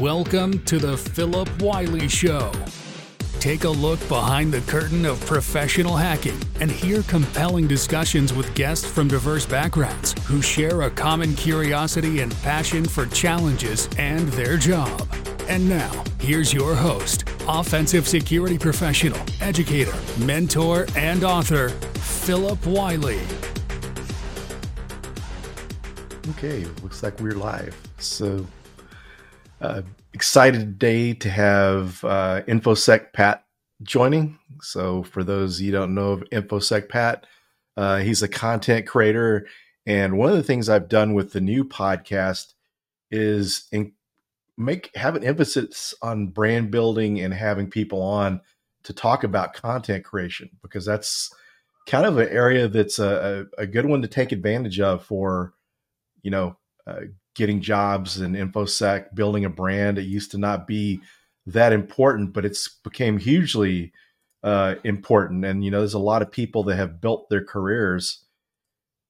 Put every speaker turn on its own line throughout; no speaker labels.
Welcome to the Phillip Wylie Show. Take a look behind the curtain of professional hacking and hear compelling discussions with guests from diverse backgrounds who share a common curiosity and passion for challenges and their job. And now, here's your host, offensive security professional, educator, mentor, and author, Phillip Wylie.
Okay, looks like we're live. So, uh, excited today to have uh, InfoSec Pat joining. So, for those you don't know of InfoSec Pat, uh, he's a content creator, and one of the things I've done with the new podcast is in, make have an emphasis on brand building and having people on to talk about content creation because that's kind of an area that's a, a, a good one to take advantage of for you know uh, getting jobs and infosec building a brand. It used to not be that important but it's became hugely uh, important. And you know there's a lot of people that have built their careers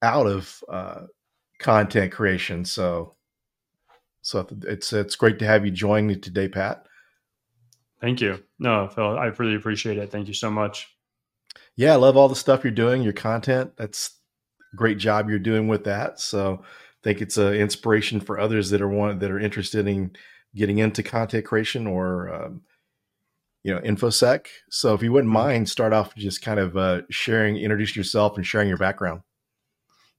out of uh, content creation. So so it's it's great to have you join me today pat.
Thank you. No phil i really appreciate it. Thank you so much.
Yeah i love all the stuff you're doing your content. That's great job you're doing with that. So think it's an inspiration for others that are one that are interested in getting into content creation or um, you know infosec. So if you wouldn't mm-hmm. mind, start off just kind of uh, sharing, introduce yourself, and sharing your background.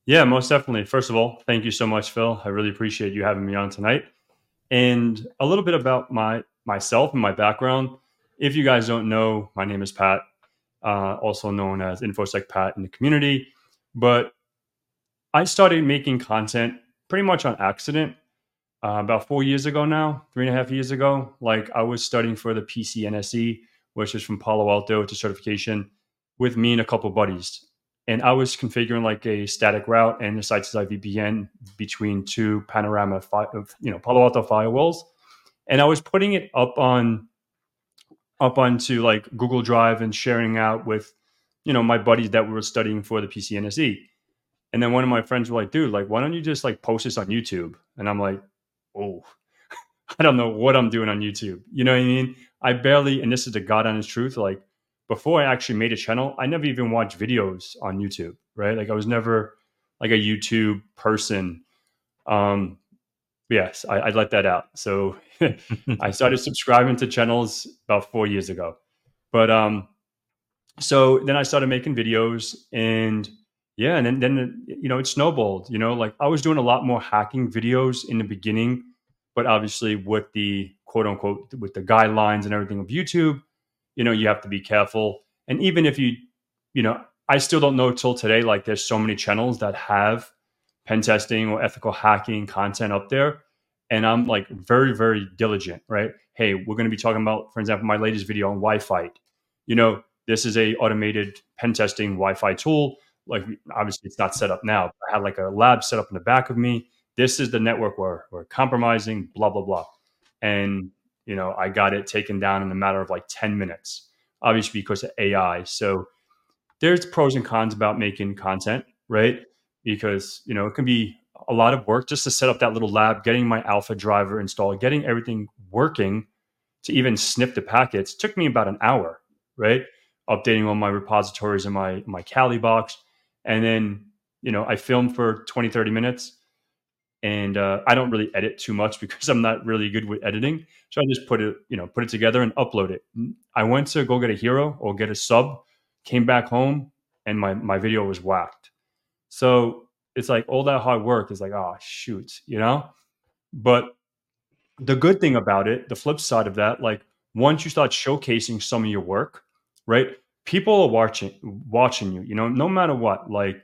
Yeah, most definitely. First of all, thank you so much, Phil. I really appreciate you having me on tonight. And a little bit about my myself and my background. If you guys don't know, my name is Pat, uh, also known as InfoSec Pat in the community. But I started making content pretty much on accident uh, about four years ago now, three and a half years ago. Like I was studying for the PCNSE, which is from Palo Alto to certification, with me and a couple buddies. And I was configuring like a static route and a site-side VPN between two panorama, fi- you know, Palo Alto firewalls, and I was putting it up on up onto like Google Drive and sharing out with, you know, my buddies that we were studying for the PCNSE. And then one of my friends were like, dude, like, why don't you just like post this on YouTube? And I'm like, oh, I don't know what I'm doing on YouTube. You know what I mean? I barely, and this is the God honest truth, like before I actually made a channel, I never even watched videos on YouTube, right? Like I was never like a YouTube person. Um, yes, I, I let that out. So I started subscribing to channels about four years ago. But um, so then I started making videos and yeah and then, then you know it snowballed you know like i was doing a lot more hacking videos in the beginning but obviously with the quote unquote with the guidelines and everything of youtube you know you have to be careful. And even if you you know i still don't know till today like there's so many channels that have pen testing or ethical hacking content up there and i'm like very very diligent right? Hey we're going to be talking about for example my latest video on wi-fi. You know this is a automated pen testing wi-fi tool like obviously it's not set up now. I had like a lab set up in the back of me. This is the network where we're compromising, blah, blah, blah. And, you know, I got it taken down in a matter of like 10 minutes, obviously because of AI. So there's pros and cons about making content, right? Because, you know, it can be a lot of work just to set up that little lab, getting my Alfa driver installed, getting everything working to even snip the packets took me about an hour, right? Updating all my repositories in my my Kali box and then you know i film for 20 30 minutes. And uh, i don't really edit too much because i'm not really good with editing. So i just put it you know put it together and upload it. I went to go get a hero or get a sub came back home and my my video was whacked. So it's like all that hard work is like oh shoot you know? But the good thing about it the flip side of that like once you start showcasing some of your work right people are watching watching you you know no matter what like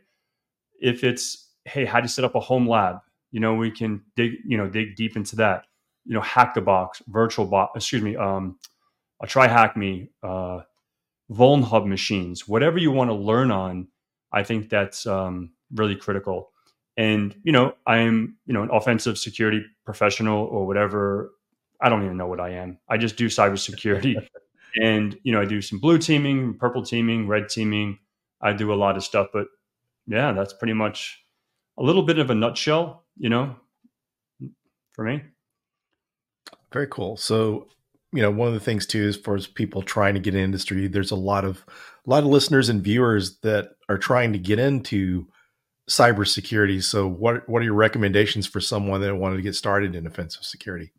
if it's hey how do you set up a home lab? You know we can dig you know dig deep into that. You know hack the box virtual box excuse me um a try hack me uh VulnHub machines whatever you want to learn on i think that's um really critical. And you know i'm you know an offensive security professional or whatever. I don't even know what i am. I just do cybersecurity and you know i do some blue teaming purple teaming red teaming i do a lot of stuff but yeah that's pretty much a little bit of a nutshell you know for me
Very cool. So, you know, one of the things too is for people trying to get in industry, there's a lot of a lot of listeners and viewers that are trying to get into cybersecurity. So, what what are your recommendations for someone that wanted to get started in offensive security?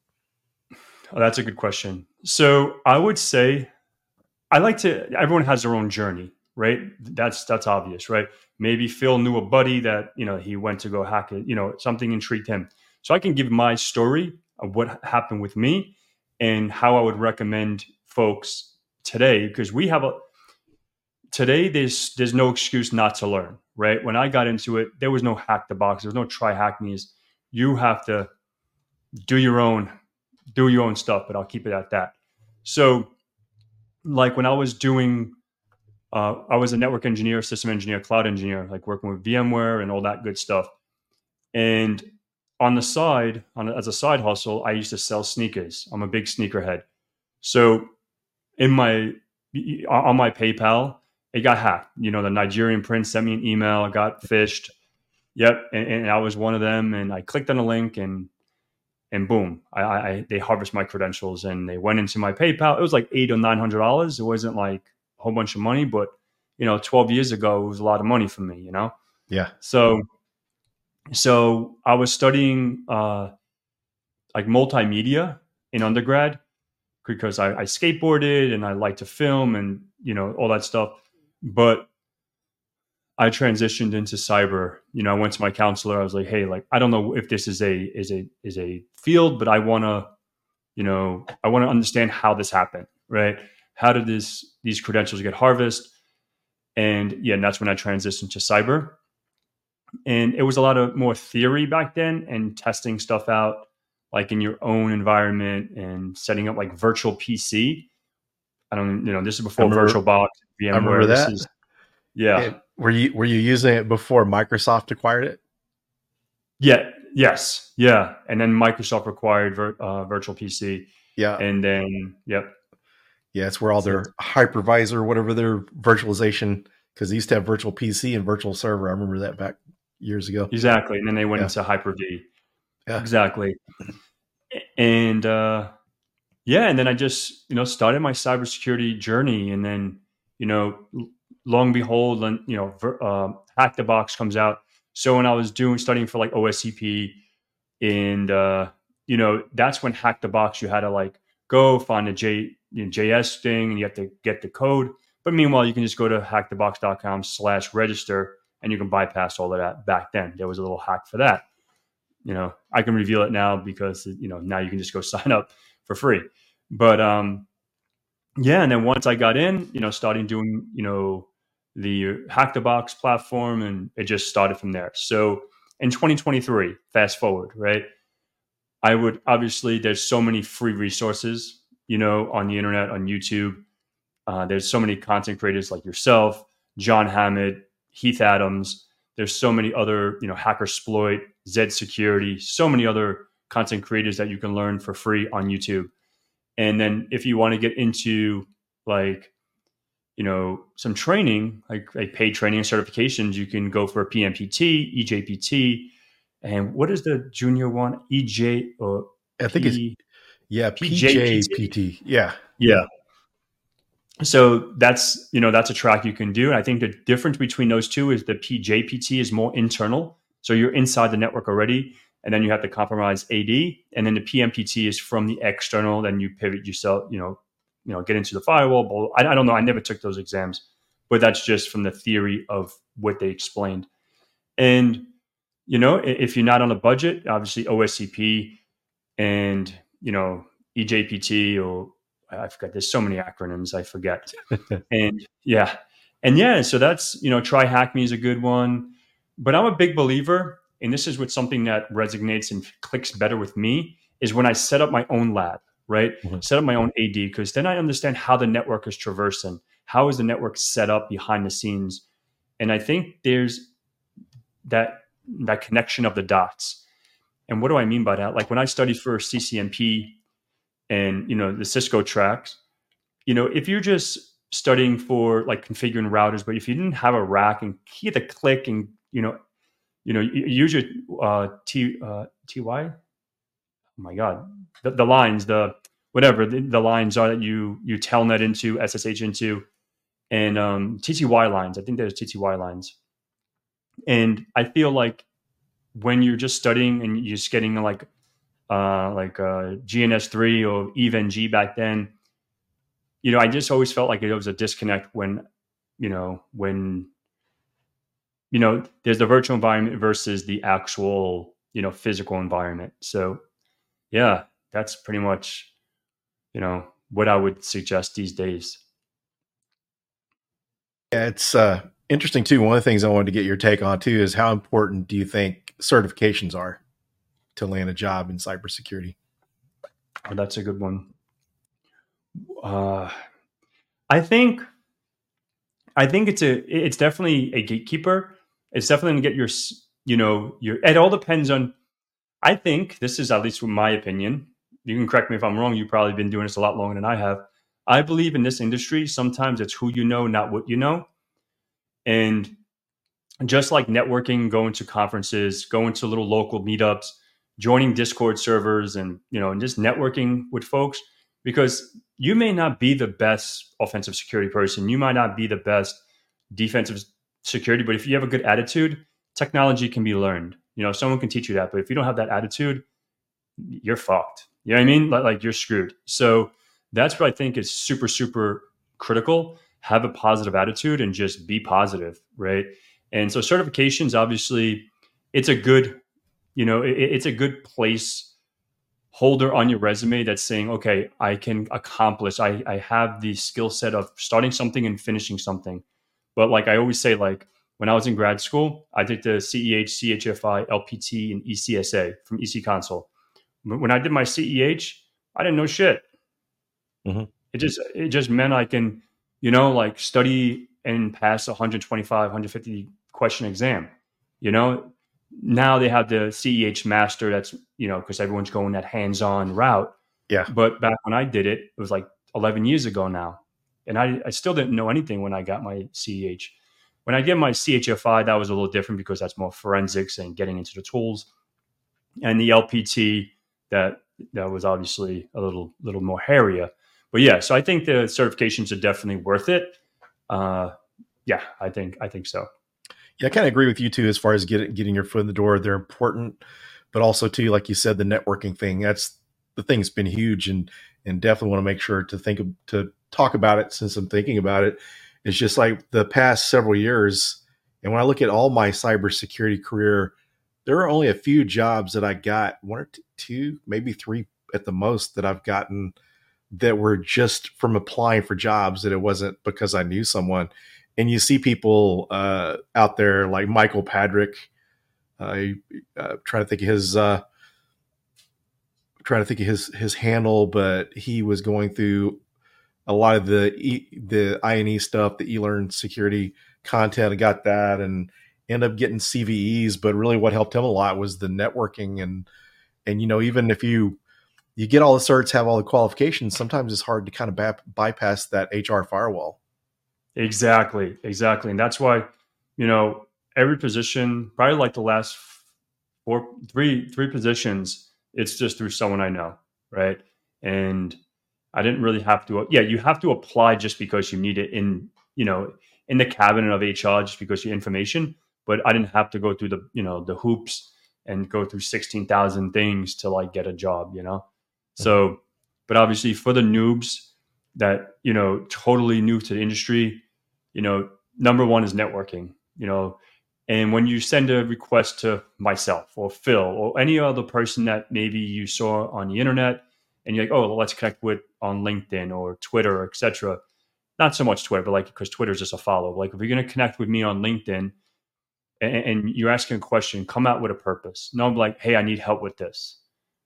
Oh, that's a good question. So, I would say I like to. Everyone has their own journey, right? That's that's obvious, right? Maybe Phil knew a buddy that you know he went to go hack it. You know, something intrigued him. So I can give my story of what happened with me and how I would recommend folks today because we have a today there's there's no excuse not to learn right when i got into it there was no hack the box there was no try hack me's you have to do your own do your own stuff but i'll keep it at that so like when i was doing uh, i was a network engineer system engineer cloud engineer like working with vmware and all that good stuff and on the side on as a side hustle i used to sell sneakers i'm a big sneakerhead so in my on my paypal it got hacked. You know, the Nigerian prince sent me an email, I got phished. Yep, and, and, I was one of them. And I clicked on a link, and and boom, I, I they harvest my credentials, and they went into my PayPal. It was like eight or nine hundred dollars. It wasn't like a whole bunch of money, but you know, twelve years ago, it was a lot of money for me. You know.
Yeah.
So, so I was studying uh, like multimedia in undergrad because I, I skateboarded and I like to film and you know all that stuff but I transitioned into cyber. You know, I went to my counselor. I was like, "Hey, like, I don't know if this is a is a is a field, but I want to, you know, I want to understand how this happened, right? How did this these credentials get harvested?" And yeah, and that's when I transitioned to cyber. And it was a lot of more theory back then and testing stuff out, like in your own environment and setting up like virtual PC. I don't, you know, this is before virtual VirtualBox
VMware. I remember that. Is,
yeah. And
were you were you using it before Microsoft acquired it?
Yeah. Yes. Yeah. And then Microsoft acquired vir, uh, Virtual PC.
Yeah.
And then yep.
Yeah, it's where all their hypervisor, whatever their virtualization, because they used to have Virtual PC and Virtual Server. I remember that back years ago.
Exactly. And then they went yeah. into Hyper V.
Yeah.
Exactly. And uh, yeah, and then I just you know started my cybersecurity journey, and then you know, long behold, and you know, uh, Hack the Box comes out. So when I was doing studying for like OSCP, and uh, you know, that's when Hack the Box you had to like go find a J you know, JS thing, and you have to get the code. But meanwhile, you can just go to hackthebox.com slash register and you can bypass all of that back then. There was a little hack for that. You know, I can reveal it now because, you know, now you can just go sign up for free. But um, yeah, and then once I got in, you know, starting doing, you know, the Hack the Box platform, and it just started from there. So in 2023, fast forward, right? I would obviously there's so many free resources, you know, on the internet, on YouTube. Uh, there's so many content creators like yourself, John Hammond, Heath Adams. There's so many other, you know, Hackersploit, Zed Security, so many other content creators that you can learn for free on YouTube. And then if you want to get into like, you know, some training, like, like paid training and certifications, you can go for a PNPT, EJPT. And what is the junior one? EJ or uh,
I think P, it's yeah, PJPT. Yeah.
Yeah. So that's, you know, that's a track you can do. And I think the difference between those two is the PJPT is more internal. So you're inside the network already and then you have to compromise AD, and then the PNPT is from the external. Then you pivot yourself, you know, you know, get into the firewall. I, I don't know. I never took those exams, but that's just from the theory of what they explained. And you know, if you're not on a budget, obviously OSCP and you know EJPT or I forget. There's so many acronyms I forget. and yeah, and yeah. So that's you know, try hack me is a good one. But I'm a big believer and this is what something that resonates and clicks better with me is when I set up my own lab, right? Mm-hmm. Set up my own AD because then I understand how the network is traversing, how is the network set up behind the scenes, and I think there's that that connection of the dots. And what do I mean by that? Like when I studied for CCNP and you know the Cisco tracks, you know, if you're just studying for like configuring routers, but if you didn't have a rack and key the click and you know you know, use your uh, T uh, TY. Oh my God, the, the lines, the whatever the, the, lines are that you you telnet into, SSH into, and um, TTY lines. I think there's TTY lines, and I feel like when you're just studying and you're just getting like uh, like uh, GNS three or EVE-NG back then, you know, I just always felt like it was a disconnect when you know when you know there's the virtual environment versus the actual you know physical environment. So yeah, that's pretty much you know what I would suggest these days.
Yeah, it's uh, interesting too. One of the things I wanted to get your take on too is how important do you think certifications are to land a job in cybersecurity?
Oh, that's a good one. Uh, I think, I think it's a, it's definitely a gatekeeper. It's definitely going to get your, you know, your. It all depends on. I think this is at least my opinion you can correct me if I'm wrong. You've probably been doing this a lot longer than I have. I believe in this industry, sometimes it's who you know, not what you know. And just like networking, going to conferences, going to little local meetups, joining Discord servers, and you know, and just networking with folks, because you may not be the best offensive security person, you might not be the best defensive security, but if you have a good attitude, technology can be learned. You know, someone can teach you that, but if you don't have that attitude, you're fucked. You know what I mean? Like, like you're screwed. So that's what I think is super, super critical. Have a positive attitude and just be positive, right? And so certifications, obviously, it's a good, you know, it, it's a good place holder on your resume that's saying, okay, I can accomplish, I, I have the skill set of starting something and finishing something. But like I always say, like when I was in grad school, I did the CEH, CHFI, LPT, and ECSA from EC-Council when I did my CEH, I didn't know shit. Mm-hmm. It just it just meant I can, you know, like study and pass a 125, 150 question exam. You know, now they have the CEH master. That's you know because everyone's going that hands-on route.
Yeah.
But back when I did it, it was like 11 years ago now, and I I still didn't know anything when I got my CEH. When I get my CHFI, that was a little different because that's more forensics and getting into the tools. And the LPT, that that was obviously a little little more hairier. But yeah, so I think the certifications are definitely worth it. Uh, yeah, I think I think so.
Yeah, I kind of agree with you too as far as getting getting your foot in the door. They're important, but also too, like you said, the networking thing. That's the thing's been huge, and and definitely want to make sure to think to talk about it since I'm thinking about it. It's just like the past several years, and when I look at all my cybersecurity career, there are only a few jobs that I got, one or two, maybe three at the most, that I've gotten that were just from applying for jobs that it wasn't because I knew someone. And you see people uh, out there like Michael Padrick. I uh, trying to think of his uh, trying to think of his his handle, but he was going through a lot of the e, the INE stuff, the eLearnSecurity content. I got that, and end up getting CVEs, but really what helped him a lot was the networking and and you know even if you you get all the certs, have all the qualifications, sometimes it's hard to kind of bypass that HR firewall.
Exactly, exactly, and that's why you know every position, probably like the last four, three, three positions, it's just through someone I know, right? And I didn't really have to. Yeah, you have to apply just because you need it in you know in the cabinet of HR just because your information but I didn't have to go through the you know the hoops and go through sixteen thousand things to like get a job, you know. So, but obviously for the noobs that you know totally new to the industry, you know, number one is networking, you know. And when you send a request to myself or Phil or any other person that maybe you saw on the internet, and you're like, oh, let's connect with on LinkedIn or Twitter, etc. Not so much Twitter, but like because Twitter is just a follow. Like if you're going to connect with me on LinkedIn, and, and you're asking a question, come out with a purpose. No, I'm like, hey, I need help with this.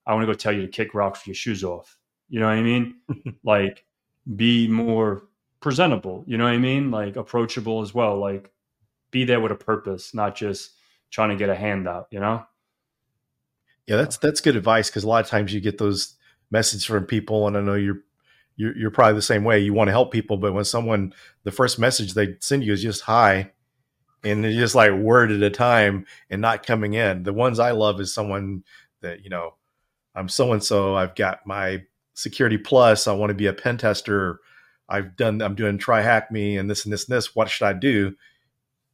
I want to go tell you to kick rocks with your shoes off. You know what I mean? like, be more presentable. You know what I mean? Like, approachable as well. Like, be there with a purpose, not just trying to get a handout. You know?
Yeah, that's that's good advice because a lot of times you get those messages from people, and I know you're you're, you're probably the same way. You want to help people, but when someone the first message they send you is just hi, and just like word at a time and not coming in. The ones I love is someone that you know, I'm so and so. I've got my security plus. I want to be a pen tester. I've done. I'm doing try hack me and this and this and this. What should I do?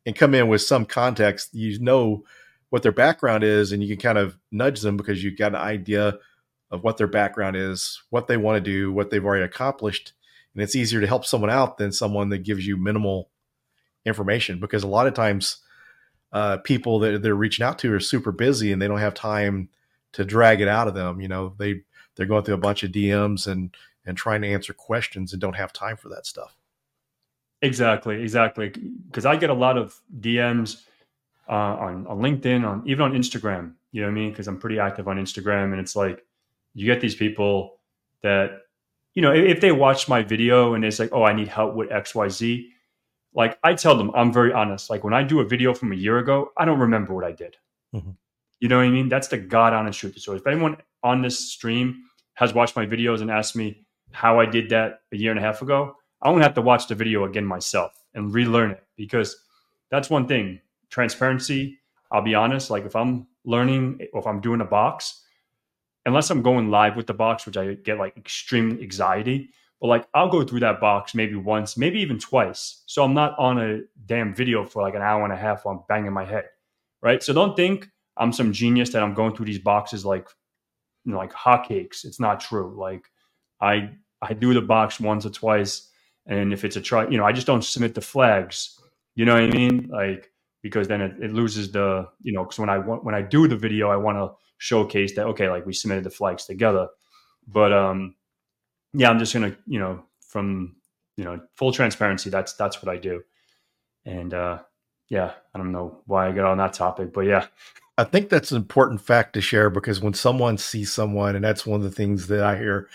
And come in with some context. You know what their background is, and you can kind of nudge them because you've got an idea of what their background is, what they want to do, what they've already accomplished, and it's easier to help someone out than someone that gives you minimal information because a lot of times uh, people that they're reaching out to are super busy and they don't have time to drag it out of them. You know, they they're going through a bunch of DMs and and trying to answer questions and don't have time for that stuff.
Exactly, exactly. Because I get a lot of DMs uh, on on LinkedIn, on even on Instagram. You know what I mean? Because I'm pretty active on Instagram, and it's like you get these people that you know if they watch my video and it's like, oh, I need help with X, Y, Z like I tell them, I'm very honest. Like when I do a video from a year ago, I don't remember what I did. Mm-hmm. You know what I mean? That's the God honest truth. So if anyone on this stream has watched my videos and asked me how I did that a year and a half ago, I'm gonna have to watch the video again myself and relearn it because that's one thing. Transparency. I'll be honest. Like if I'm learning or if I'm doing a box, unless I'm going live with the box, which I get like extreme anxiety, but like I'll go through that box maybe once, maybe even twice. So I'm not on a damn video for like an hour and a half while I'm banging my head. Right. So don't think I'm some genius that I'm going through these boxes like you know, like hotcakes. It's not true. Like I I do the box once or twice. And if it's a try, you know, I just don't submit the flags. You know what I mean? Like because then it, it loses the, you know, because when I want when I do the video, I want to showcase that okay, like we submitted the flags together. But um yeah, I'm just gonna, you know, from you know, full transparency, that's that's what I do. And uh yeah, I don't know why I got on that topic, but yeah.
I think that's an important fact to share because when someone sees someone, and that's one of the things that I hear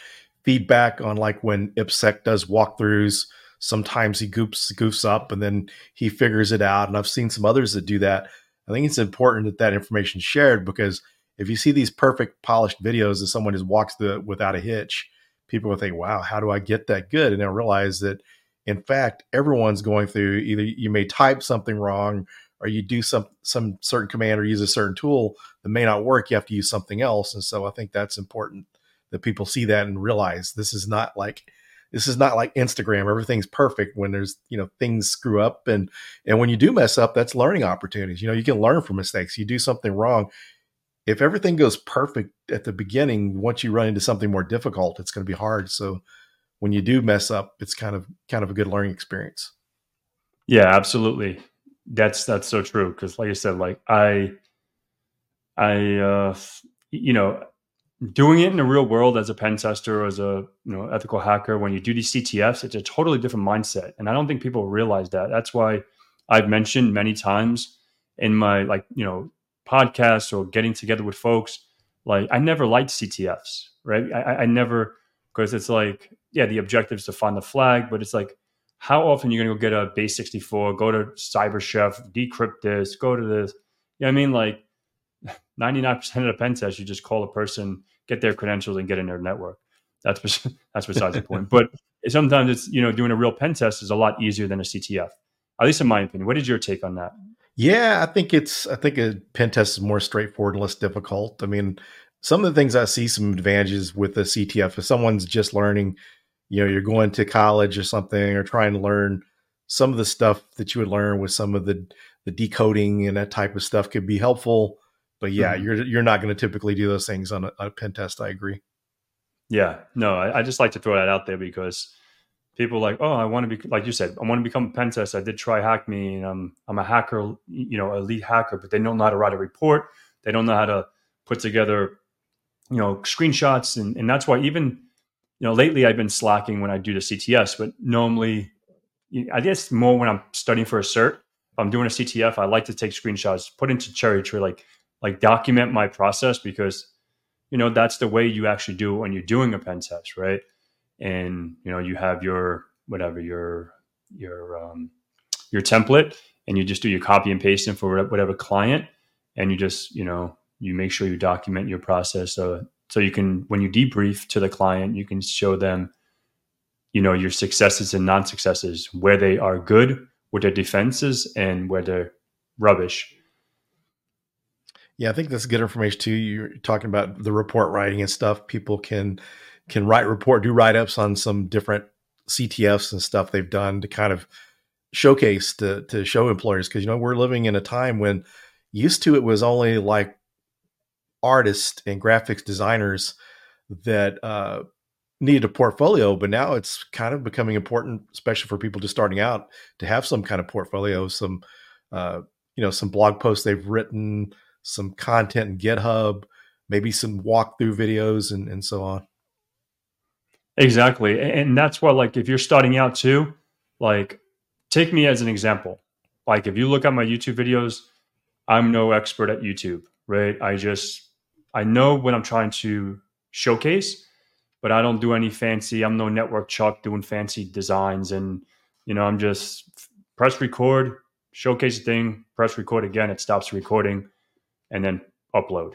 feedback on, like when IppSec does walkthroughs, sometimes he goofs goofs up and then he figures it out. And I've seen some others that do that. I think it's important that that information shared because if you see these perfect polished videos that someone just walks it without a hitch, people will think, wow, how do I get that good? And they'll realize that, in fact, everyone's going through either you may type something wrong or you do some some certain command or use a certain tool that may not work. You have to use something else. And so I think that's important that people see that and realize this is not like this is not like Instagram. Everything's perfect when there's, you know, things screw up and and when you do mess up, that's learning opportunities. You know, you can learn from mistakes. You do something wrong, if everything goes perfect at the beginning, once you run into something more difficult, it's going to be hard. So when you do mess up, it's kind of kind of a good learning experience.
Yeah, absolutely. That's that's so true because, like I said, like I, I, uh, you know, doing it in the real world as a pen tester or as a you know ethical hacker, when you do these CTFs, it's a totally different mindset, and I don't think people realize that. That's why I've mentioned many times in my like you know podcasts or getting together with folks, like I never liked CTFs, right? I, I never because it's like, yeah, the objective is to find the flag, but it's like, how often you're gonna go get a base 64, go to CyberChef, decrypt this, go to this. You know I mean? Like 99% of the pen tests, you just call a person, get their credentials, and get in their network. That's that's besides the point. But sometimes it's you know doing a real pen test is a lot easier than a CTF. At least in my opinion. What is your take on that?
Yeah, I think it's I think a pen test is more straightforward and less difficult. I mean, some of the things I see some advantages with the CTF if someone's just learning, you know, you're going to college or something or trying to learn some of the stuff that you would learn with some of the the decoding and that type of stuff could be helpful. But yeah, mm-hmm. you're you're not going to typically do those things on a, a, pen test. I agree.
Yeah, no, I, I just like to throw that out there because people like, oh, I want to be like you said, I want to become a pen. I did try hack me, and I'm I'm a hacker, you know, elite hacker, but they don't know how to write a report. They don't know how to put together, you know, screenshots, and and that's why even you know lately I've been slacking when I do the CTS, but normally, I guess more when I'm studying for a cert. If I'm doing a CTF, I like to take screenshots, put into CherryTree, like like document my process because you know that's the way you actually do when you're doing a pen test, right? And you know you have your whatever your your um, your template and you just do your copy and pasting for whatever client and you just you know you make sure you document your process so so you can when you debrief to the client you can show them you know your successes and non-successes where they are good with their defenses and where they're rubbish
Yeah, I think that's good information too. You're talking about the report writing and stuff. People can can write report, do write ups on some different CTFs and stuff they've done to kind of showcase to to show employers because you know we're living in a time when used to it was only like artists and graphics designers that uh, needed a portfolio, but now it's kind of becoming important, especially for people just starting out, to have some kind of portfolio, some uh, you know, some blog posts they've written, some content in GitHub, maybe some walkthrough videos, and and so on.
Exactly, and that's what like if you're starting out too, like take me as an example. Like if you look at my YouTube videos, I'm no expert at YouTube, right? I just I know what I'm trying to showcase, but I don't do any fancy. I'm no NetworkChuck doing fancy designs, and you know I'm just press record, showcase the thing, press record again. It stops recording, and then upload.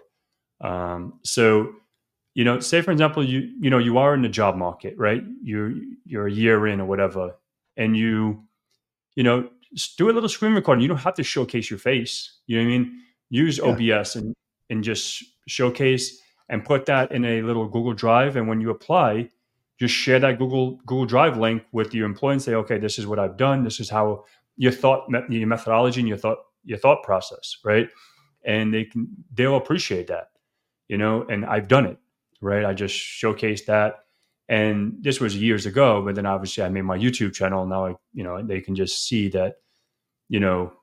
Um, so you know, say for example, you you know you are in the job market, right? You're you're a year in or whatever, and you you know do a little screen recording. You don't have to showcase your face. You know what I mean? Use yeah. OBS and and just showcase and put that in a little Google Drive. And when you apply, just share that Google Google Drive link with your employee and say, okay, this is what I've done. This is how your thought, your methodology, and your thought your thought process, right? And they can they'll appreciate that, you know. And I've done it, right? I just showcased that. And this was years ago, but then obviously I made my YouTube channel. Now I, you know, they can just see that, you know,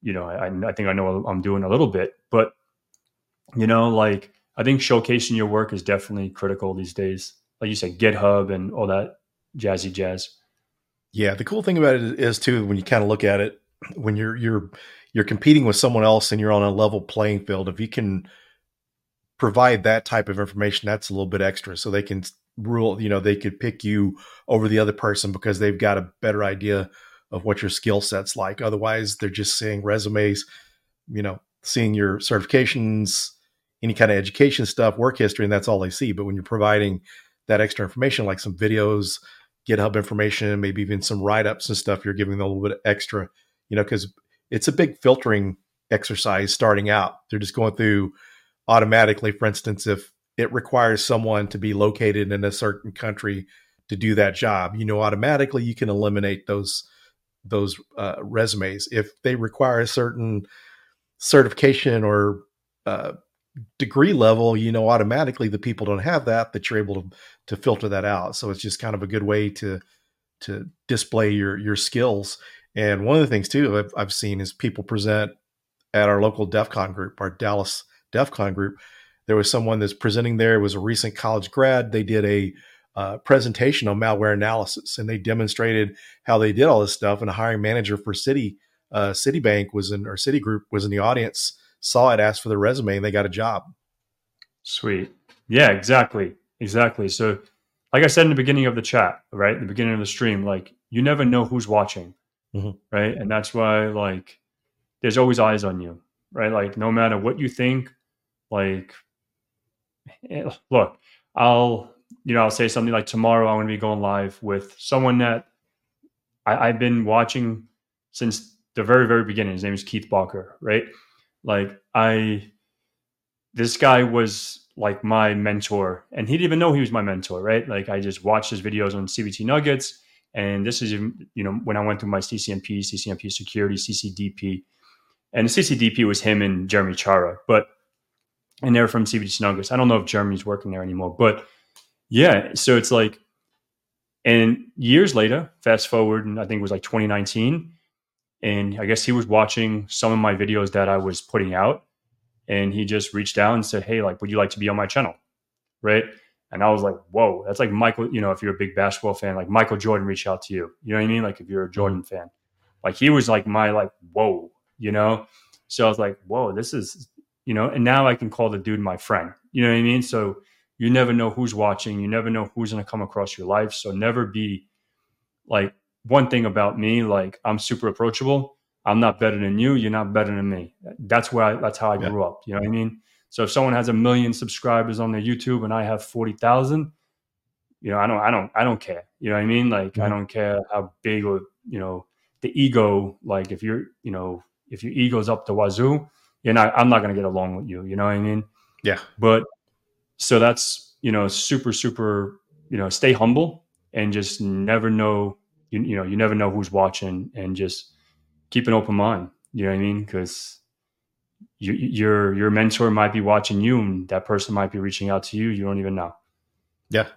you know, I, I think I know I'm doing a little bit, but you know, like I think showcasing your work is definitely critical these days. Like you said, GitHub and all that jazzy jazz.
Yeah, the cool thing about it is too when you kind of look at it, when you're you're you're competing with someone else and you're on a level playing field, if you can provide that type of information, that's a little bit extra. So they can rule, you know, they could pick you over the other person because they've got a better idea of what your skill set's like. Otherwise, they're just seeing resumes, you know, seeing your certifications, any kind of education stuff, work history, and that's all they see. But when you're providing that extra information, like some videos, GitHub information, maybe even some write ups and stuff, you're giving them a little bit extra, you know, because it's a big filtering exercise starting out. They're just going through automatically, for instance, if it requires someone to be located in a certain country to do that job, you know, automatically you can eliminate those those uh, resumes. If they require a certain certification or uh, degree level, you know, automatically the people don't have that, that you're able to, to filter that out. So it's just kind of a good way to, to display your, your skills. And one of the things too, I've, I've seen is people present at our local DEF CON group, our Dallas DEF CON group. There was someone that's presenting there. It was a recent college grad. They did a uh, presentation on malware analysis and they demonstrated how they did all this stuff. And a hiring manager for City, uh, Citibank was in, or Citigroup was in the audience saw it, asked for the resume, and they got a job.
Sweet. Yeah, exactly. Exactly. So, like I said in the beginning of the chat, right? The beginning of the stream, like you never know who's watching, mm-hmm. right? And that's why, like, there's always eyes on you, right? Like, no matter what you think, like, eh, look, I'll, you know, I'll say something like tomorrow I'm going to be going live with someone that I, I've been watching since the very, very beginning. His name is Keith Barker, right? Like I, this guy was like my mentor, and he didn't even know he was my mentor, right? Like I just watched his videos on CBT Nuggets, and this is you know when I went through my CCNP, CCNP security, CCDP, and the CCDP was him and Jeremy Cioara, but and they're from CBT Nuggets. I don't know if Jeremy's working there anymore, but yeah, so it's like, and years later, fast forward, and I think it was like 2019 and I guess he was watching some of my videos that I was putting out, and he just reached out and said, "Hey, like, would you like to be on my channel?" Right? And I was like, "Whoa, that's like Michael." You know, if you're a big basketball fan, like Michael Jordan reached out to you. You know what I mean? Like if you're a mm-hmm. Jordan fan, like he was like my like whoa, you know. So I was like, "Whoa, this is," you know. And now I can call the dude my friend. You know what I mean? So you never know who's watching. You never know who's going to come across your life. So never be like one thing about me, like I'm super approachable. I'm not better than you. You're not better than me. That's where I, that's how I yeah. grew up. You know what I mean? So if someone has a million subscribers on their YouTube and I have 40,000, you know, I don't, I don't, I don't care. You know what I mean? Like, mm-hmm. I don't care how big or, you know, the ego, like if you're, you know, if your ego's up the wazoo, you're not, I'm not going to get along with you. You know what I mean?
Yeah.
But so that's, you know, super, super, you know, stay humble and just never know, you, you know, you never know who's watching and just keep an open mind. You know what I mean? Because you, your your mentor might be watching you, and that person might be reaching out to you. You don't even know.
Yeah,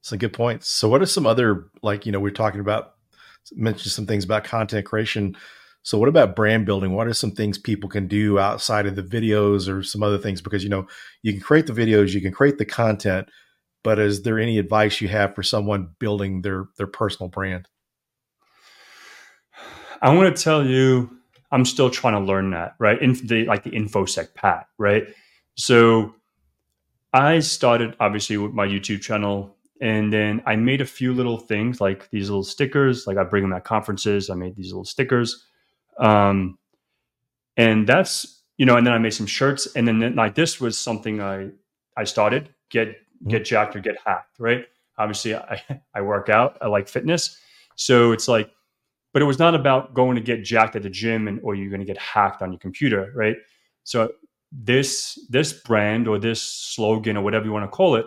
it's a good point. So, what are some other like you know we're talking about mentioned some things about content creation. So, what about brand building? What are some things people can do outside of the videos or some other things? Because you know you can create the videos, you can create the content, but is there any advice you have for someone building their their personal brand?
I want to tell you I'm still trying to learn that, right? In the like the infosec pat, right? So I started obviously with my YouTube channel and then I made a few little things like these little stickers, like I bring them at conferences. I made these little stickers. Um, and that's, you know, and then I made some shirts and then like this was something I, I started get, mm-hmm. get jacked or get hacked, right? Obviously I, I work out, I like fitness. So it's like, but it was not about going to get jacked at the gym and or you're going to get hacked on your computer, right? So this this brand or this slogan or whatever you want to call it,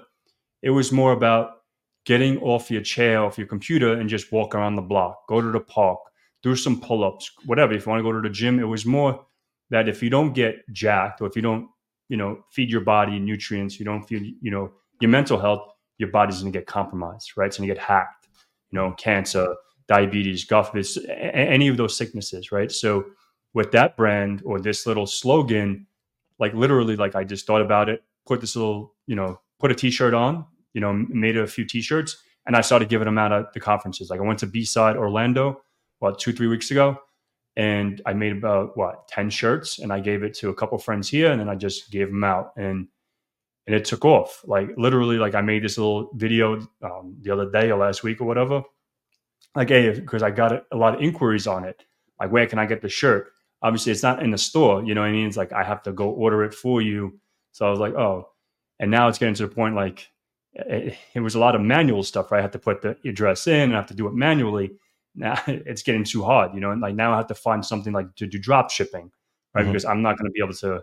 it was more about getting off your chair, off your computer, and just walk around the block, go to the park, do some pull-ups, whatever. If you want to go to the gym, it was more that if you don't get jacked or if you don't, you know, feed your body nutrients, you don't feed, you know, your mental health, your body's going to get compromised, right? It's going to get hacked, you know, cancer, diabetes, Goffis, any of those sicknesses, right? So with that brand or this little slogan, like literally, like I just thought about it, put this little, you know, put a T-shirt on, you know, made a few T-shirts, and I started giving them out at the conferences. Like I went to B-side Orlando, what two, three weeks ago, and I made about what ten shirts, and I gave it to a couple friends here, and then I just gave them out, and and it took off. Like literally, like I made this little video um, the other day or last week or whatever. Like hey because i got a lot of inquiries on it. Like where can i get the shirt? Obviously it's not in the store you know what i mean? It's like i have to go order it for you. So i was like oh. And now it's getting to the point like it, it was a lot of manual stuff right? I have to put the address in and i have to do it manually now it's getting too hard you know and like now i have to find something like to do drop shipping right mm-hmm. because i'm not going to be able to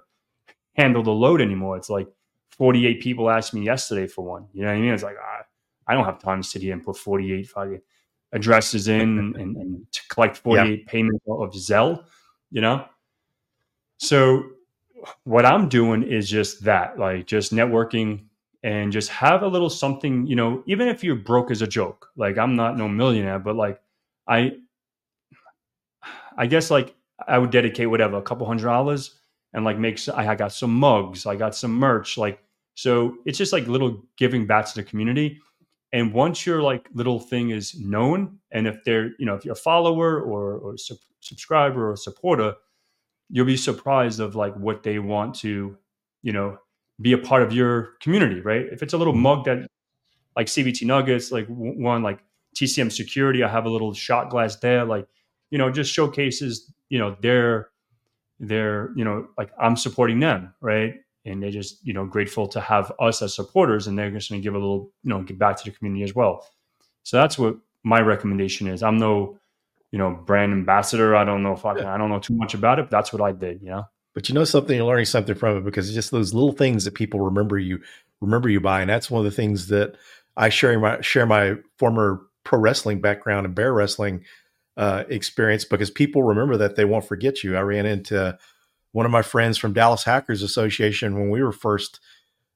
handle the load anymore it's like 48 people asked me yesterday for one you know what i mean it's like ah, i don't have time to sit here and put 48 fucking addresses in and, and, and to collect 48 yeah. payments of Zelle, you know? So what I'm doing is just that, like just networking and just have a little something, you know, even if you're broke as a joke, like I'm not no millionaire, but like I, I guess like I would dedicate whatever, a couple hundred dollars and like make, I got some mugs, I got some merch, like, so it's just like little giving back to the community and once your like little thing is known, and if they're, you know, if you're a follower or, or sub- subscriber or supporter, you'll be surprised of like what they want to, you know, be a part of your community, right? If it's a little mug that like CBT Nuggets, like one like TCM Security, I have a little shot glass there, like, you know, just showcases, you know, their their, you know, like I'm supporting them, right? and they're just you know grateful to have us as supporters and they're just going to give a little you know give back to the community as well. So that's what my recommendation is. I'm no you know brand ambassador. I don't know if i can, i don't know too much about it but that's what i did you know?
But you know something you're learning something from it because it's just those little things that people remember you remember you by and that's one of the things that i share my share my former pro wrestling background and bear wrestling uh, experience because people remember that they won't forget you i ran into one of my friends from Dallas Hackers Association when we were first,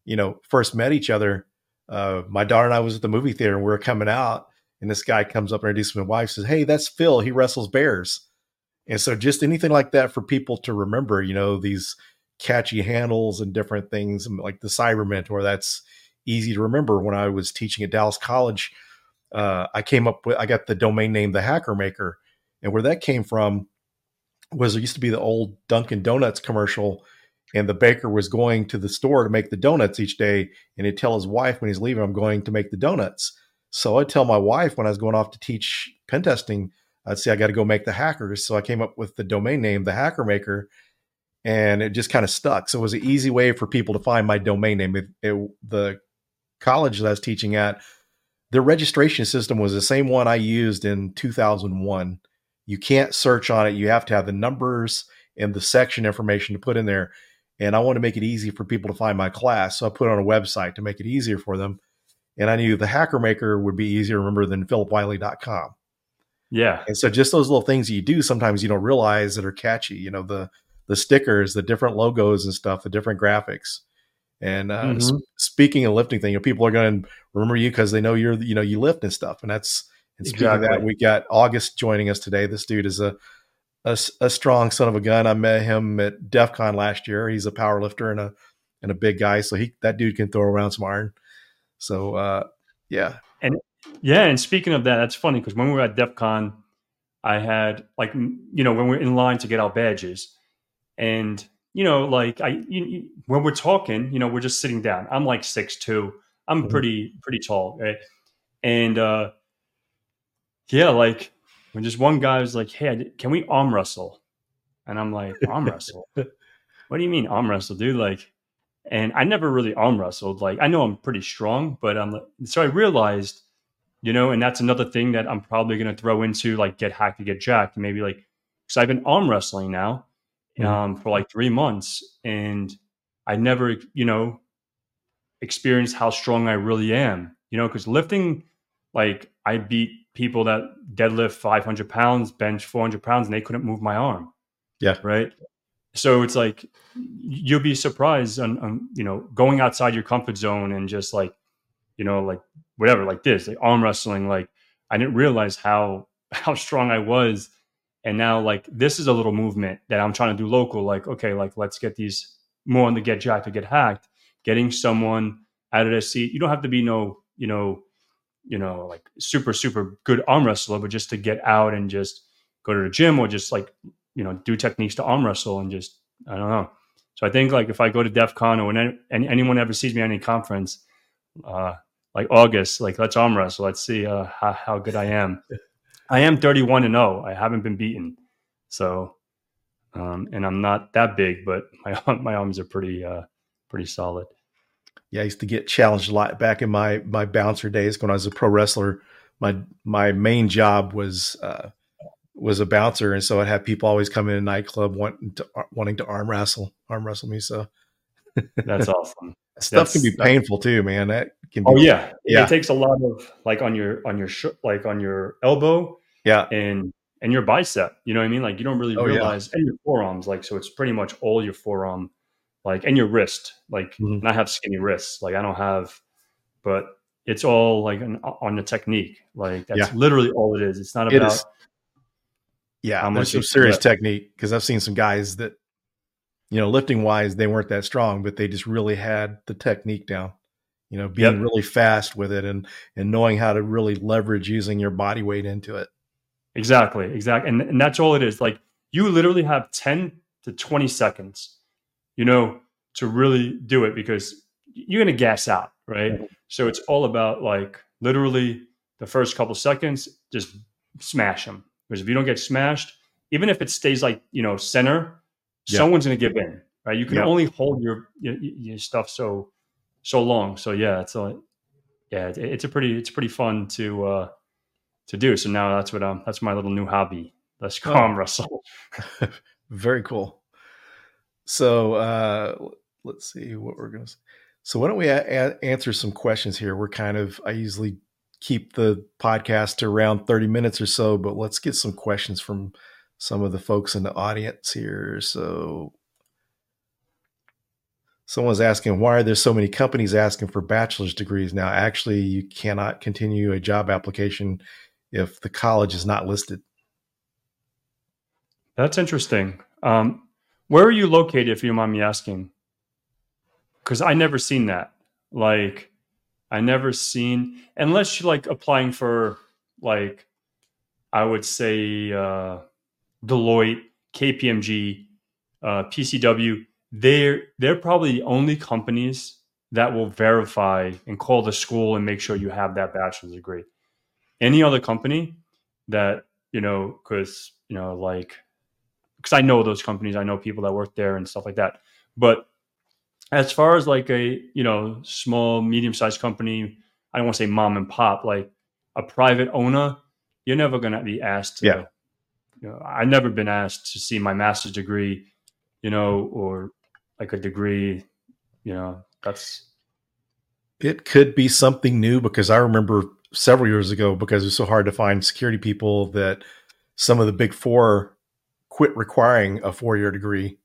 you know, first met each other. Uh, my daughter and I was at the movie theater and we were coming out, and this guy comes up and introduces my wife, says, "Hey, that's Phil. He wrestles bears." And so, just anything like that for people to remember, you know, these catchy handles and different things, like the Cyber Mentor. That's easy to remember. When I was teaching at Dallas College, uh, I came up with I got the domain name the Hacker Maker, and where that came from was there used to be the old Dunkin' Donuts commercial, and the baker was going to the store to make the donuts each day, and he'd tell his wife when he's leaving, "I'm going to make the donuts." So I'd tell my wife when I was going off to teach pen testing, I'd say I got to go make the hackers. So I came up with the domain name, the Hacker Maker, and it just kind of stuck. So it was an easy way for people to find my domain name. It, it, the college that I was teaching at, the registration system was the same one I used in 2001 you can't search on it. You have to have the numbers and the section information to put in there. And I want to make it easy for people to find my class. So I put it on a website to make it easier for them. And I knew the Hacker Maker would be easier to remember than philipwiley.com.
Yeah.
And so just those little things you do sometimes you don't realize that are catchy, you know, the the stickers, the different logos and stuff, the different graphics. And uh, mm-hmm. sp- speaking of lifting thing, you know, people are going to remember you because they know you're, you know, you lift and stuff. And that's, and speaking exactly. of that, we got August joining us today. This dude is a, a, a, strong son of a gun. I met him at DEF CON last year. He's a power lifter and a, and a big guy. So he, that dude can throw around some iron. So, uh, yeah.
And yeah. And speaking of that, that's funny because when we were at DEF CON, I had like, you know, when we we're in line to get our badges and you know, like I you, you, when we're talking, you know, we're just sitting down. I'm like six two. I'm mm-hmm. pretty pretty tall, right? And uh, yeah, like when just one guy was like, "Hey, can we arm wrestle?" And I'm like, "Arm wrestle? what do you mean arm wrestle, dude?" Like, and I never really arm wrestled. Like, I know I'm pretty strong, but I'm so I realized, you know, and that's another thing that I'm probably going to throw into like get hacked to get jacked, maybe like because I've been arm wrestling now. Um, for like three months, and I never, you know, experienced how strong I really am. You know, because lifting, like I beat people that deadlift 500 pounds, bench 400 pounds, and they couldn't move my arm.
Yeah.
Right. So it's like you'll be surprised on, on, you know going outside your comfort zone and just like you know like whatever like this like arm wrestling like I didn't realize how how strong I was and now like this is a little movement that I'm trying to do local. Like, okay, like let's get these more on the get jacked to get hacked, getting someone out of their seat. You don't have to be no, you know, you know, like super, super good arm wrestler, but just to get out and just go to the gym or just like, you know, do techniques to arm wrestle and just, I don't know. So I think like if I go to DEF CON or when any, anyone ever sees me at any conference, uh, like August, like let's arm wrestle. Let's see uh, how, how good I am. I am 31 and 0. I haven't been beaten. So, um, and I'm not that big, but my my arms are pretty uh, pretty solid.
Yeah, I used to get challenged a lot back in my my bouncer days when I was a pro wrestler. My my main job was uh, was a bouncer, and so I'd have people always come in a nightclub wanting to wanting to arm wrestle arm wrestle me. So
that's awesome.
Stuff can be painful too, man. That can. Be,
oh yeah, yeah. It takes a lot of like on your on your sh- like on your elbow.
Yeah,
and and your bicep. You know what I mean? Like you don't really oh, realize, yeah. and your forearms. Like so, it's pretty much all your forearm, like and your wrist. Like, mm-hmm. and I have skinny wrists. Like I don't have, but it's all like an, on the technique. Like that's yeah. literally all it is. It's not about. It
yeah, much some serious technique because I've seen some guys that you know, lifting wise, they weren't that strong, but they just really had the technique down. You know, being yep. really fast with it and and knowing how to really leverage using your body weight into it.
Exactly, exactly, and and that's all it is. Like you literally have ten to twenty seconds, you know, to really do it because you're gonna gas out, right? So it's all about like literally the first couple seconds, just smash them. Because if you don't get smashed, even if it stays like you know center someone's going to give in, right? You can only hold your, your, your stuff so so long. So yeah, it's a yeah, it's a pretty it's pretty fun to uh to do. So now that's what um that's my little new hobby. Let's go oh. wrestle.
Very cool. So uh let's see what we're going to. So why don't we a- a- answer some questions here? We're kind of I usually keep the podcast to around 30 minutes or so, but let's get some questions from some of the folks in the audience here. So someone's asking why are there so many companies asking for bachelor's degrees now? Actually, you cannot continue a job application if the college is not listed.
That's interesting. Um, where are you located, if you mind me asking? Because I never seen that. Like, I never seen unless you're like applying for like, I would say uh, Deloitte, KPMG, uh, PCW, they're they're probably the only companies that will verify and call the school and make sure you have that bachelor's degree. Any other company that you know, because you know, like, because I know those companies, I know people that work there and stuff like that. But as far as like a you know small, medium sized company, I don't want to say mom and pop, like a private owner, you're never going to be asked to
yeah
you know, I've never been asked to see my master's degree you know, or like a degree, you know, that's
it could be something new because I remember several years ago because it was so hard to find security people that some of the big four quit requiring a four year degree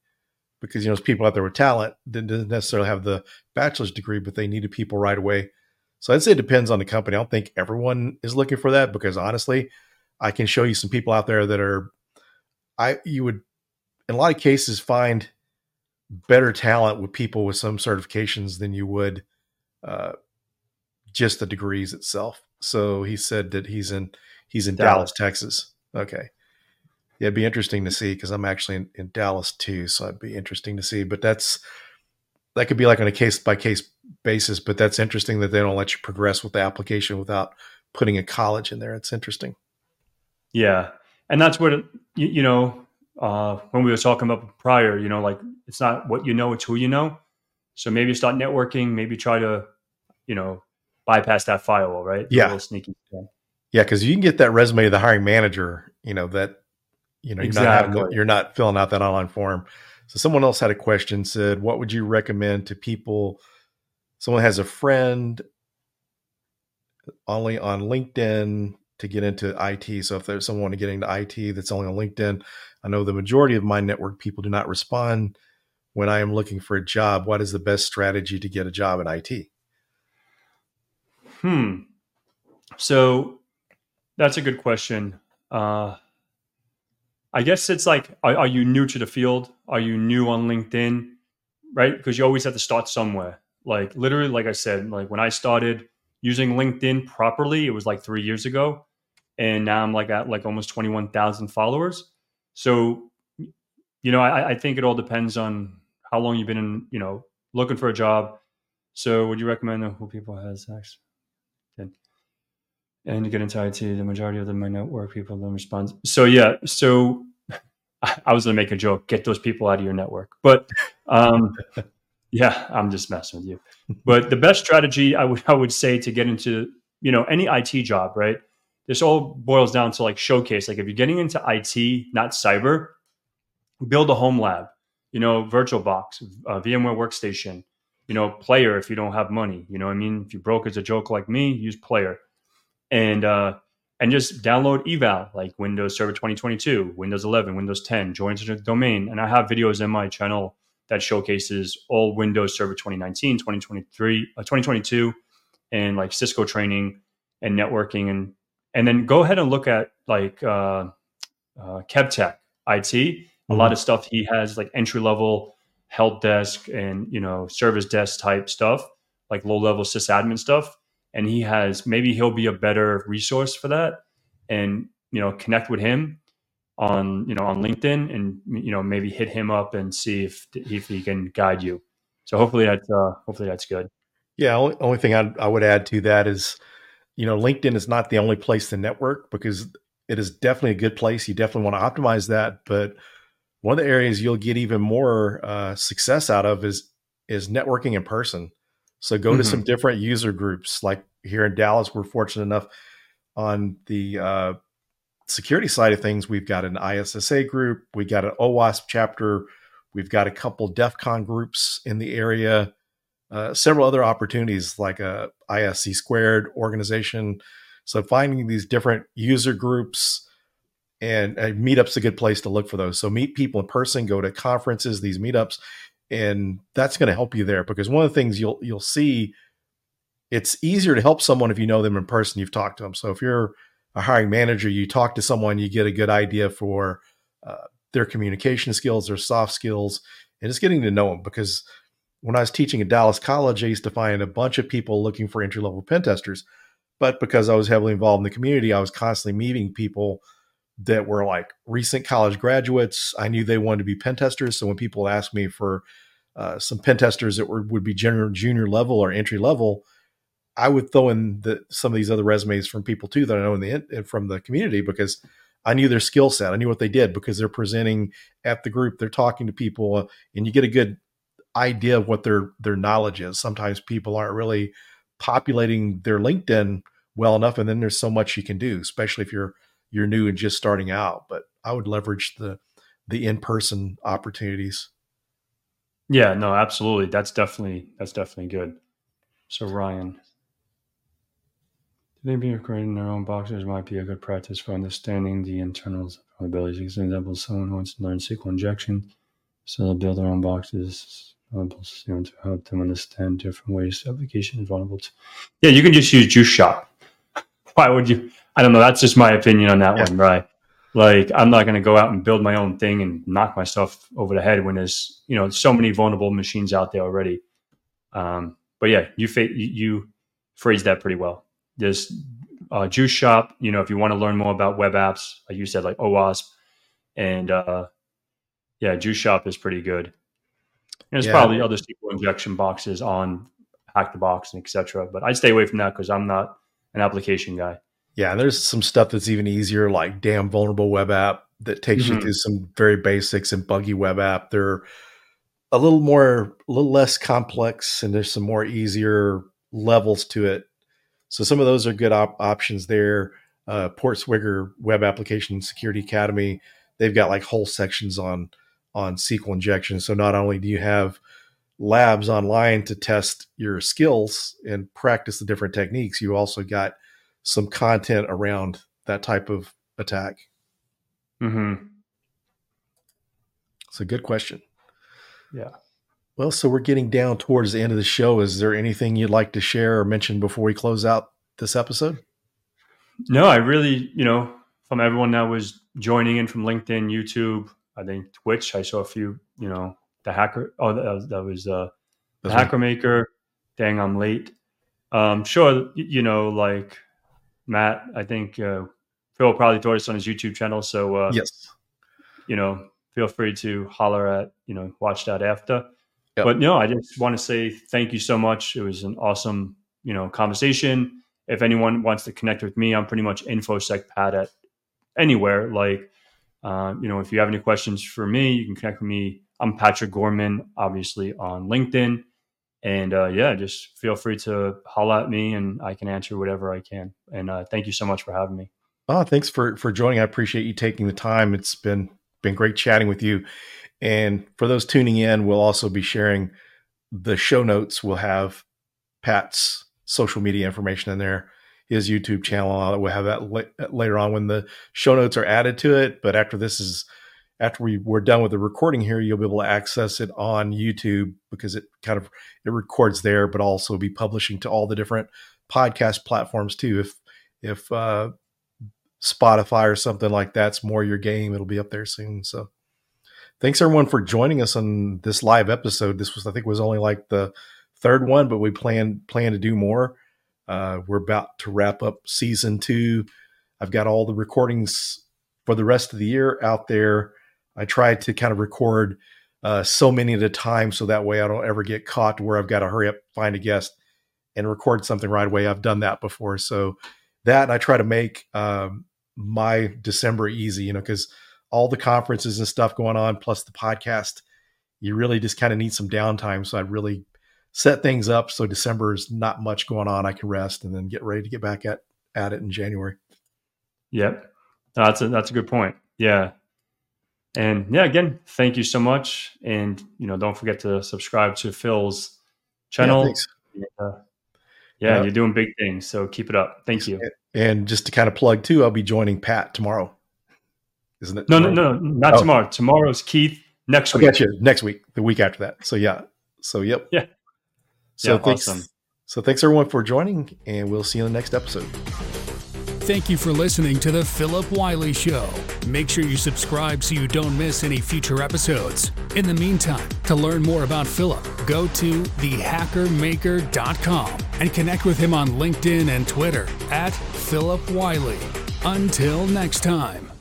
because you know there's people out there with talent that didn't necessarily have the bachelor's degree, but they needed people right away. So I'd say it depends on the company. I don't think everyone is looking for that because honestly, I can show you some people out there that are I you would in a lot of cases find better talent with people with some certifications than you would uh, just the degrees itself. So he said that he's in he's in Dallas, Dallas Texas. Okay. Yeah, it'd be interesting to see because I'm actually in, in, Dallas too, so it'd be interesting to see. But that's that could be like on a case by case basis. But that's interesting that they don't let you progress with the application without putting a college in there. It's interesting.
Yeah, and that's what you, you know uh, when we were talking about prior. You know, like it's not what you know; it's who you know. So maybe start networking. Maybe try to, you know, bypass that firewall, right?
Yeah, sneaky. Yeah, because you can get that resume to the hiring manager. You know that you know you're exactly. not you're not filling out that online form. So someone else had a question. Said, "What would you recommend to people?" Someone has a friend only on LinkedIn to get into IT. So if there's someone to get into IT that's only on LinkedIn, I know the majority of my network people do not respond when I am looking for a job. What is the best strategy to get a job in IT?
Hmm. So that's a good question. Uh, I guess it's like, are, are, you new to the field? Are you new on LinkedIn? Right? Because you always have to start somewhere. Like literally, like I said, like when I started using LinkedIn properly, it was like three years ago, and now I'm like at like almost twenty one thousand followers. So, you know, I, I think it all depends on how long you've been in, you know, looking for a job. So, would you recommend who people has sex? and to get into IT, the majority of them my network people don't respond. So yeah, so I was gonna make a joke, get those people out of your network. But um, yeah, I'm just messing with you. But the best strategy I would I would say to get into, you know, any IT job, right? This all boils down to like showcase. Like if you're getting into IT, not cyber, build a home lab, you know, VirtualBox, uh, VMware workstation, you know, player if you don't have money. You know I mean? If you broke as a joke like me, use player and uh, and just download eval like Windows Server 2022, Windows 11, Windows 10, join to the domain. And I have videos in my channel that showcases all Windows Server 2019, 2023, uh, 2022, and like Cisco training and networking, and and then go ahead and look at like uh, uh, KevTech IT. Mm-hmm. A lot of stuff he has like entry level help desk and you know service desk type stuff, like low level sysadmin stuff and he has maybe he'll be a better resource for that and you know connect with him on you know on linkedin and you know maybe hit him up and see if if he can guide you. So hopefully that's uh hopefully that's good.
Yeah only, only thing I, I would add to that is you know linkedin is not the only place to network because it is definitely a good place. You definitely want to optimize that. But one of the areas you'll get even more uh, success out of is is networking in person. So go mm-hmm. to some different user groups. Like here in Dallas, we're fortunate enough on the uh, security side of things. We've got an ISSA group, we got an OWASP chapter, we've got a couple DEF CON groups in the area, uh, several other opportunities like a ISC squared organization. So finding these different user groups and uh, meetups a good place to look for those. So meet people in person, go to conferences, these meetups, and that's going to help you there because one of the things you'll you'll see it's easier to help someone if you know them in person you've talked to them so if you're a hiring manager you talk to someone you get a good idea for uh, their communication skills their soft skills and just getting to know them because when i was teaching at dallas college i used to find a bunch of people looking for entry level pen testers but because i was heavily involved in the community i was constantly meeting people that were like recent college graduates. I knew they wanted to be pen testers. So when people asked me for uh, some pen testers that were, would be junior, junior level or entry level, I would throw in the, some of these other resumes from people too that I know in the from the community because I knew their skill set. I knew what they did because they're presenting at the group, they're talking to people, uh, and you get a good idea of what their their knowledge is. Sometimes people aren't really populating their LinkedIn well enough, and then there's so much you can do, especially if you're you're new and just starting out. But I would leverage the the in person opportunities.
Yeah, no, absolutely. That's definitely that's definitely good. So Ryan, maybe creating their own boxes might be a good practice for understanding the internals of abilities. For example, someone wants to learn SQL injection, so they'll build their own boxes you know, to help them understand different ways application is vulnerable to. Yeah, you can just use Juice Shop. Why would you? I don't know. That's just my opinion on that yeah. one, right? Like, I'm not going to go out and build my own thing and knock myself over the head when there's, you know, so many vulnerable machines out there already. Um, but yeah, you, fa- you, you phrased that pretty well. There's uh, Juice Shop. You know, if you want to learn more about web apps, like you said, like OWASP, and uh, yeah, Juice Shop is pretty good. And there's yeah. probably other SQL injection boxes on Hack the Box and etc. But I stay away from that because I'm not an application guy.
Yeah, and there's some stuff that's even easier, like damn vulnerable web app that takes mm-hmm. you through some very basics and buggy web app. They're a little more, a little less complex, and there's some more easier levels to it. So some of those are good op- options there. Uh, Portswigger Web Application Security Academy, they've got like whole sections on on SQL injection. So not only do you have labs online to test your skills and practice the different techniques, you also got some content around that type of attack?
Mm-hmm.
It's a good question.
Yeah.
Well, so we're getting down towards the end of the show. Is there anything you'd like to share or mention before we close out this episode?
No, I really, you know, from everyone that was joining in from LinkedIn, YouTube, I think Twitch, I saw a few, you know, the hacker. Oh, that, that was uh, the hacker maker. Dang, I'm late. Um, sure, you know, like Matt. I think uh, Phil probably taught us on his YouTube channel. So uh,
yes,
you know, feel free to holler at you know watch that after. Yep. But no, I just want to say thank you so much. It was an awesome you know conversation. If anyone wants to connect with me, I'm pretty much infosec pat at anywhere. Like uh, you know, if you have any questions for me, you can connect with me. I'm Patrick Gorman, obviously on LinkedIn. And uh, yeah, just feel free to holler at me and I can answer whatever I can. And uh, thank you so much for having me.
Oh, thanks for for joining. I appreciate you taking the time. It's been been great chatting with you. And for those tuning in, we'll also be sharing the show notes. We'll have Pat's social media information in there, his YouTube channel. We'll have that later on when the show notes are added to it. But after this is after we we're done with the recording here, you'll be able to access it on YouTube because it kind of it records there, but also be publishing to all the different podcast platforms too. If if uh, Spotify or something like that's more your game, it'll be up there soon. So thanks everyone for joining us on this live episode. This was I think was only like the third one, but we plan plan to do more. Uh, we're about to wrap up season two. I've got all the recordings for the rest of the year out there I try to kind of record uh, so many at a time so that way I don't ever get caught where I've got to hurry up, find a guest, and record something right away. I've done that before. So that I try to make um, my December easy, you know, because all the conferences and stuff going on, plus the podcast, you really just kind of need some downtime. So I really set things up so December is not much going on. I can rest and then get ready to get back at at it in January.
Yep, that's a that's a good point. Yeah, and yeah, again, thank you so much. And, you know, don't forget to subscribe to Phil's channel. Yeah, uh, yeah, yeah, you're doing big things. So keep it up. Thank you.
And just to kind of plug too, I'll be joining Pat tomorrow. Isn't it?
No, no, no, not oh. tomorrow. Tomorrow's Keith. Next week.
I got you. Next week, the week after that. So yeah. So yep.
Yeah.
So yeah, thanks. Awesome. So thanks everyone for joining, and we'll see you in the next episode.
Thank you for listening to The Phillip Wylie Show. Make sure you subscribe so you don't miss any future episodes. In the meantime, to learn more about Phillip, go to thehackermaker.com and connect with him on LinkedIn and Twitter at Phillip Wylie. Until next time.